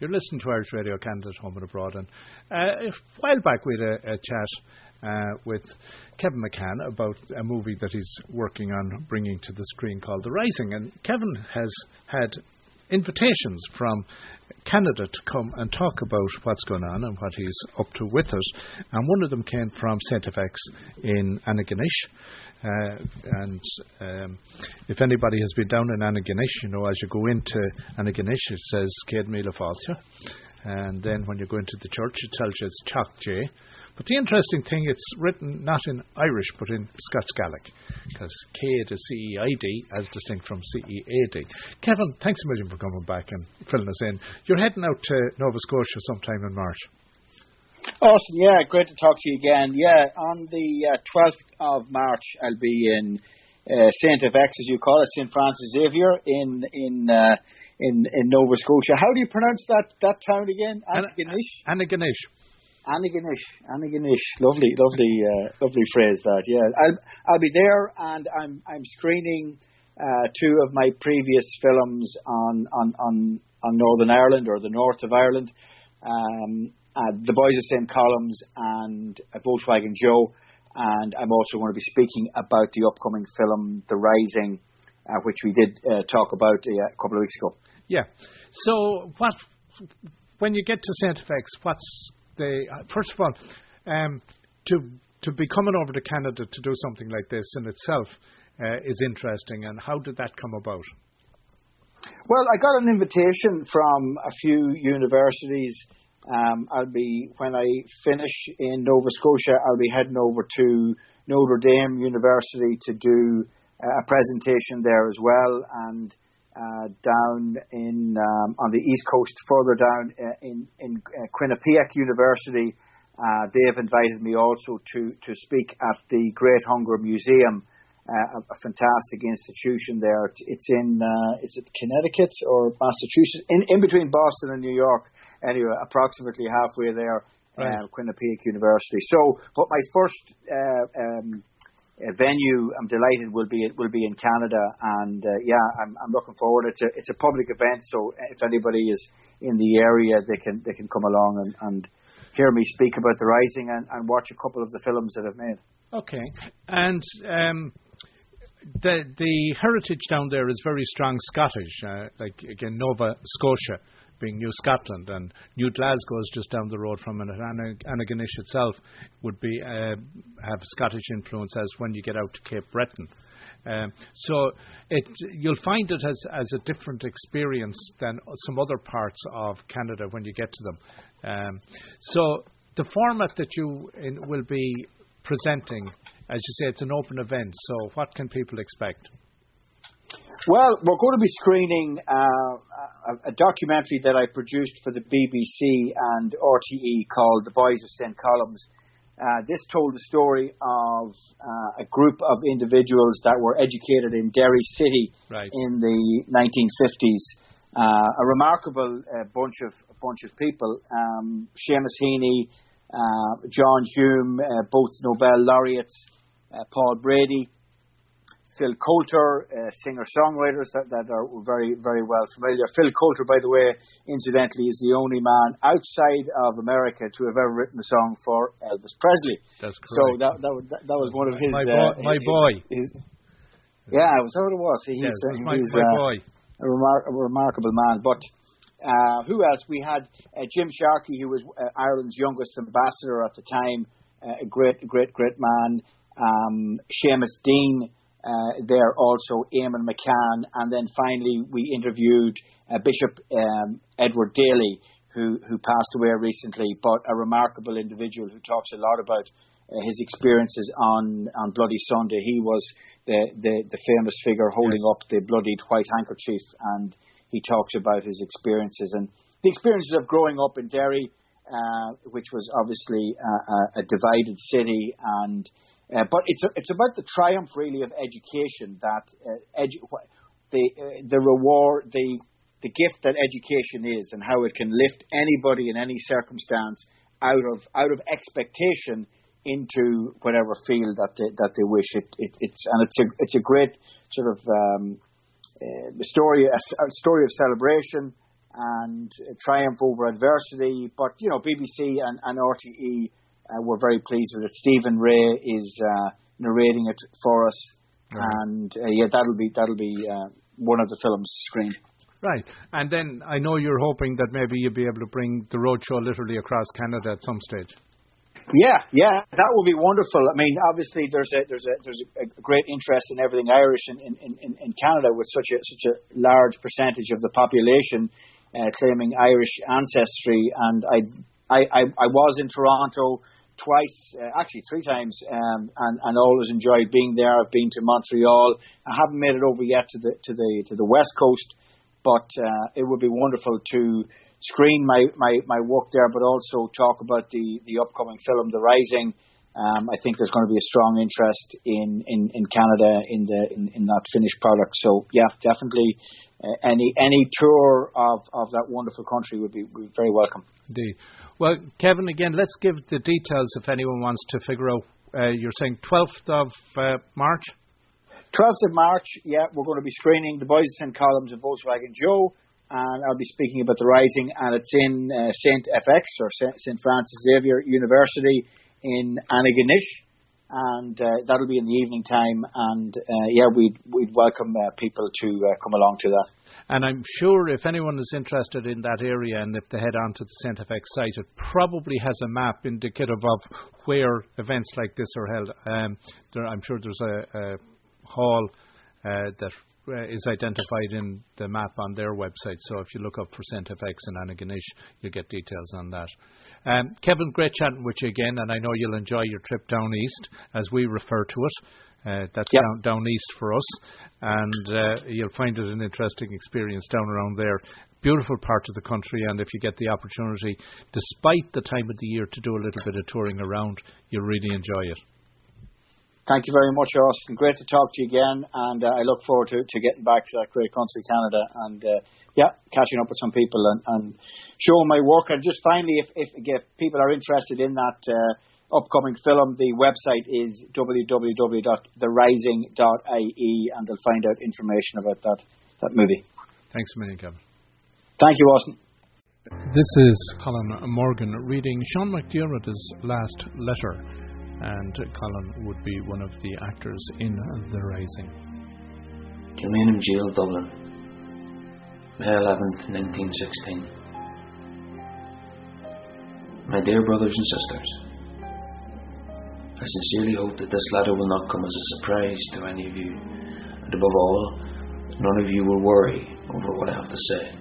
You're listening to Irish Radio Canada Home and Abroad. And uh, a while back we had a, a chat uh, with Kevin McCann about a movie that he's working on bringing to the screen called The Rising. And Kevin has had invitations from Canada to come and talk about what's going on and what he's up to with it. And one of them came from St. FX in Antigonish. Uh, and um, if anybody has been down in Antigonish, you know, as you go into Antigonish, it says Míle Fáilte. And then when you go into the church, it tells you it's J. But the interesting thing, it's written not in Irish but in Scots Gaelic, because Céad is C E I D as distinct from C E A D. Kevin, thanks a million for coming back and filling us in. You're heading out to Nova Scotia sometime in March. Awesome, yeah, great to talk to you again. Yeah, on the uh, 12th of March, I'll be in uh, Saint FX, as you call it, Saint Francis Xavier in in uh, in in Nova Scotia. How do you pronounce that that town again? Antigonish. Antigonish. Antigonish, Antigonish, lovely, lovely, uh, lovely phrase that. Yeah, I'll I'll be there, and I'm I'm screening uh, two of my previous films on on on on Northern Ireland or the north of Ireland, um, uh, The Boys of St Columb's and Volkswagen Joe, and I'm also going to be speaking about the upcoming film The Rising, uh, which we did uh, talk about uh, a couple of weeks ago. Yeah. So what when you get to St FX, what's they uh, first of all um, to to be coming over to Canada to do something like this in itself uh, is interesting. And how did that come about? Well, I got an invitation from a few universities. Um, I'll be when I finish in Nova Scotia. I'll be heading over to Notre Dame University to do a presentation there as well, and uh, down in um, on the east coast, further down uh, in in uh, Quinnipiac University. Uh, they have invited me also to to speak at the Great Hunger Museum, uh, a, a, fantastic institution there. It's, it's in uh, is it Connecticut or Massachusetts, in in between Boston and New York. Anyway, approximately halfway there, right. Quinnipiac University. So, but my first um, venue. I'm delighted will be will be in Canada, and uh, yeah, I'm I'm looking forward. It's a it's a public event, so if anybody is in the area, they can they can come along and, and hear me speak about the Rising and, and watch a couple of the films that I've made. Okay, and. Um the the heritage down there is very strong Scottish, uh, like again Nova Scotia being New Scotland, and New Glasgow is just down the road from it. Antigonish itself would be uh, have Scottish influence as when you get out to Cape Breton. Um, so it, you'll find it as, as a different experience than some other parts of Canada when you get to them. Um, so the format that you in, will be presenting, as you say, it's an open event. So what can people expect? Well, we're going to be screening uh, a, a, documentary that I produced for the BBC and RTE called The Boys of St. Columb's. Uh, this told the story of uh, a group of individuals that were educated in Derry City right. in the 1950s. Uh, a remarkable uh, bunch of bunch of people. Um, Seamus Heaney, uh, John Hume, both Nobel laureates, Paul Brady, Phil Coulter, uh, singer-songwriters that, that are very, very well familiar. Phil Coulter, by the way, incidentally, is the only man outside of America to have ever written a song for Elvis Presley. That's correct. So that, that, that, that was one of his... My, bo- uh, my his, boy. His, yeah, was that what it was? He's, yes, uh, my, he's my boy. A, remar- a remarkable man. But uh, who else? We had uh, Jim Sharkey, who was uh, Ireland's youngest ambassador at the time, uh, a great, great, great man. Um, Seamus Deane, uh, there also Eamon McCann, and then finally we interviewed uh, Bishop um, Edward Daly, who who passed away recently, but a remarkable individual who talks a lot about uh, his experiences on on Bloody Sunday. He was the the, the famous figure holding yes. up the bloodied white handkerchief, and he talks about his experiences and the experiences of growing up in Derry, uh, which was obviously a, a divided city and uh, but it's a, it's about the triumph really of education that uh, edu- the uh, the reward the the gift that education is and how it can lift anybody in any circumstance out of out of expectation into whatever field that they, that they wish it, it it's and it's a it's a great sort of um, uh, story a, story of celebration and triumph over adversity. But you know, BBC and, and RTE uh, were very pleased with it. Stephen Rea is uh, narrating it for us, right. and uh, yeah, that'll be that'll be uh, one of the films screened. Right, and then I know you're hoping that maybe you'll be able to bring the roadshow literally across Canada at some stage. Yeah, yeah, that would be wonderful. I mean, obviously, there's a there's a there's a great interest in everything Irish in in, in, in Canada, with such a such a large percentage of the population uh, claiming Irish ancestry. And I I I, I was in Toronto twice, uh, actually three times, um, and and always enjoyed being there. I've been to Montreal. I haven't made it over yet to the to the to the west coast, but uh, it would be wonderful to screen my, my, my work there, but also talk about the, the upcoming film, The Rising. Um, I think there's going to be a strong interest in, in, in Canada in the in, in that finished product. So yeah, definitely any any tour of, of that wonderful country would be, would be very welcome. Indeed. Well, Kevin, again, let's give the details if anyone wants to figure out. Uh, you're saying 12th of uh, March. 12th of March, yeah, we're going to be screening The Boys of St. Columb's and Volkswagen Joe and I'll be speaking about the Rising, and it's in uh, Saint FX or Saint Francis Xavier University in Antigonish, and uh, that'll be in the evening time. And uh, yeah, we'd we'd welcome uh, people to uh, come along to that. And I'm sure if anyone is interested in that area, and if they head on to the FX site, it probably has a map indicative of where events like this are held. Um, there, I'm sure there's a, a hall uh, that is identified in the map on their website. So if you look up. FX and Antigonish, you'll get details on that. Um, Kevin, great chatting with you again, and I know you'll enjoy your trip down east, as we refer to it. Uh, that's yep. down, down east for us, and uh, you'll find it an interesting experience down around there. Beautiful part of the country, and if you get the opportunity, despite the time of the year, to do a little bit of touring around, you'll really enjoy it. Thank you very much, Austin. Great to talk to you again, and uh, I look forward to, to getting back to that great country, Canada, and uh, yeah, catching up with some people and, and showing my work. And just finally, if, if, if people are interested in that uh, upcoming film, the website is www.therising.ie, and they'll find out information about that that movie. Thanks a million, Kevin. Thank you, Austin. This is Colin Morgan reading Sean McDermott's last letter and Colin would be one of the actors in The Rising. Kilmainham Jail, Dublin, May 11th, 1916. My dear brothers and sisters, I sincerely hope that this letter will not come as a surprise to any of you, and above all, none of you will worry over what I have to say.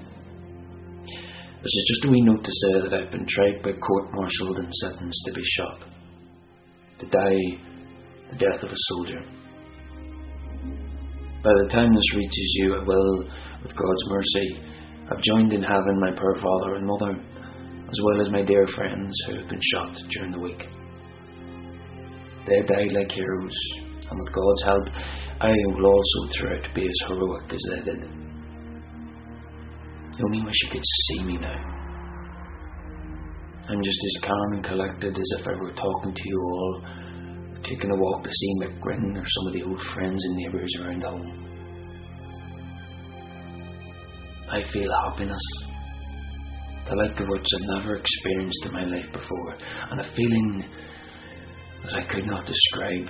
This is just a wee note to say that I've been tried by court martialed and sentenced to be shot to die the death of a soldier. By the time this reaches you, I will, with God's mercy, have joined in heaven my poor father and mother, as well as my dear friends who have been shot during the week. They died like heroes, and with God's help, I will also throughout be as heroic as they did. I only wish you could see me now. I'm just as calm and collected as if I were talking to you all, taking a walk to see McGrin or some of the old friends and neighbours around home. I feel happiness, the like of which I've never experienced in my life before, and a feeling that I could not describe.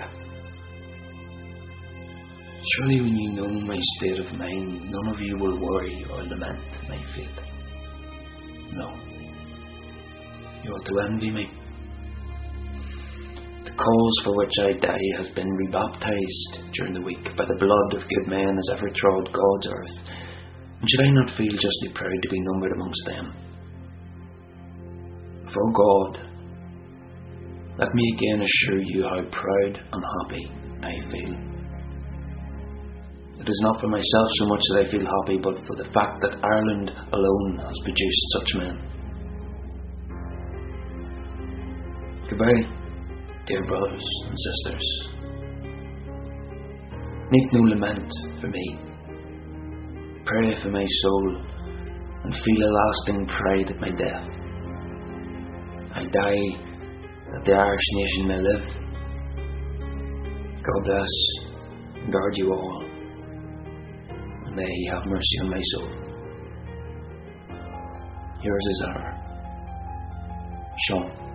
Surely, when you know my state of mind, none of you will worry or lament my fate. You ought to envy me. The cause for which I die has been rebaptized during the week by the blood of good men as ever trod God's earth. And should I not feel justly proud to be numbered amongst them? For God, let me again assure you how proud and happy I feel. It is not for myself so much that I feel happy, but for the fact that Ireland alone has produced such men. Goodbye, dear brothers and sisters. Make no lament for me. Pray for my soul and feel a lasting pride at my death. I die that the Irish nation may live. God bless and guard you all, and may He have mercy on my soul. Yours is our Sean.